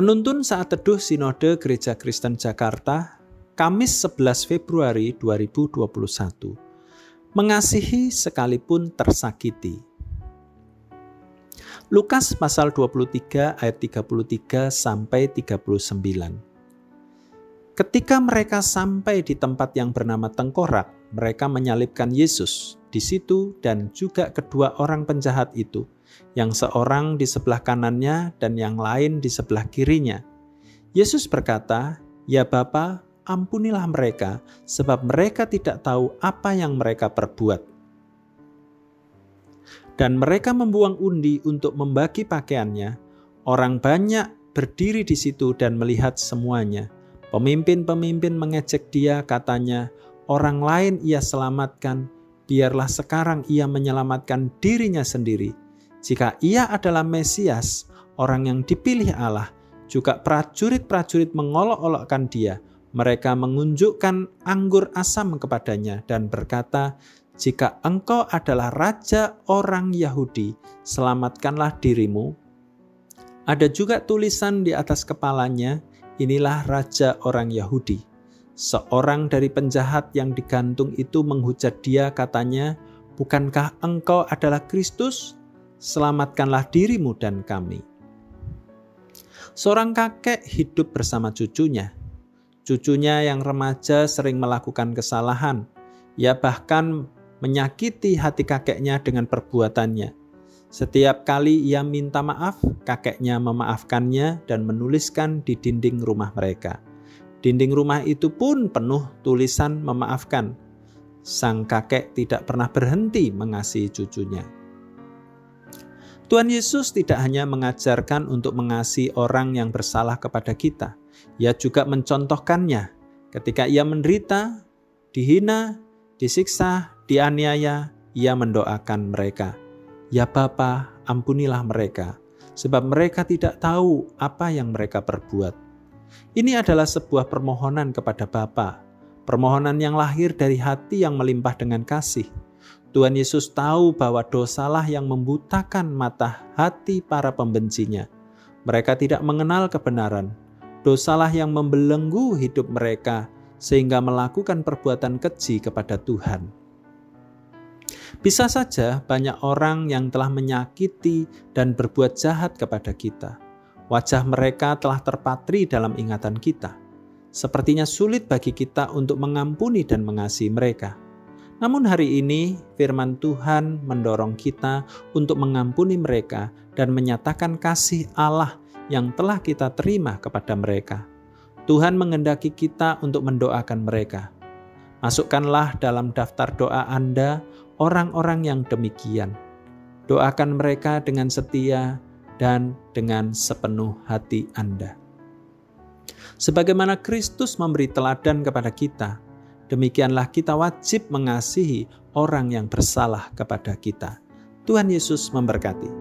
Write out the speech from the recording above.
Penuntun saat teduh Sinode Gereja Kristen Jakarta, Kamis 11 Februari 2021. Mengasihi sekalipun tersakiti. Lukas pasal 23 ayat 33 sampai 39. Ketika mereka sampai di tempat yang bernama Tengkorak, mereka menyalibkan Yesus di situ dan juga kedua orang penjahat itu, yang seorang di sebelah kanannya dan yang lain di sebelah kirinya. Yesus berkata, "Ya Bapa, ampunilah mereka, sebab mereka tidak tahu apa yang mereka perbuat." Dan mereka membuang undi untuk membagi pakaiannya. Orang banyak berdiri di situ dan melihat semuanya. Pemimpin-pemimpin mengecek dia, katanya, "Orang lain ia selamatkan, biarlah sekarang ia menyelamatkan dirinya sendiri. Jika ia adalah Mesias, orang yang dipilih Allah, juga prajurit-prajurit mengolok-olokkan dia. Mereka mengunjukkan anggur asam kepadanya dan berkata, "Jika engkau adalah raja orang Yahudi, selamatkanlah dirimu." Ada juga tulisan di atas kepalanya, Inilah raja orang Yahudi. Seorang dari penjahat yang digantung itu menghujat dia katanya, Bukankah engkau adalah Kristus? Selamatkanlah dirimu dan kami. Seorang kakek hidup bersama cucunya. Cucunya yang remaja sering melakukan kesalahan. Ia bahkan menyakiti hati kakeknya dengan perbuatannya. Setiap kali ia minta maaf, kakeknya memaafkannya dan menuliskan di dinding rumah mereka. Dinding rumah itu pun penuh tulisan memaafkan. Sang kakek tidak pernah berhenti mengasihi cucunya. Tuhan Yesus tidak hanya mengajarkan untuk mengasihi orang yang bersalah kepada kita, Ia juga mencontohkannya ketika Ia menderita, dihina, disiksa, dianiaya, Ia mendoakan mereka. Ya Bapa, ampunilah mereka, sebab mereka tidak tahu apa yang mereka perbuat. Ini adalah sebuah permohonan kepada Bapa, permohonan yang lahir dari hati yang melimpah dengan kasih. Tuhan Yesus tahu bahwa dosalah yang membutakan mata hati para pembencinya. Mereka tidak mengenal kebenaran. Dosalah yang membelenggu hidup mereka sehingga melakukan perbuatan keji kepada Tuhan. Bisa saja banyak orang yang telah menyakiti dan berbuat jahat kepada kita. Wajah mereka telah terpatri dalam ingatan kita. Sepertinya sulit bagi kita untuk mengampuni dan mengasihi mereka. Namun hari ini firman Tuhan mendorong kita untuk mengampuni mereka dan menyatakan kasih Allah yang telah kita terima kepada mereka. Tuhan mengendaki kita untuk mendoakan mereka. Masukkanlah dalam daftar doa Anda orang-orang yang demikian. Doakan mereka dengan setia dan dengan sepenuh hati Anda. Sebagaimana Kristus memberi teladan kepada kita, demikianlah kita wajib mengasihi orang yang bersalah kepada kita. Tuhan Yesus memberkati.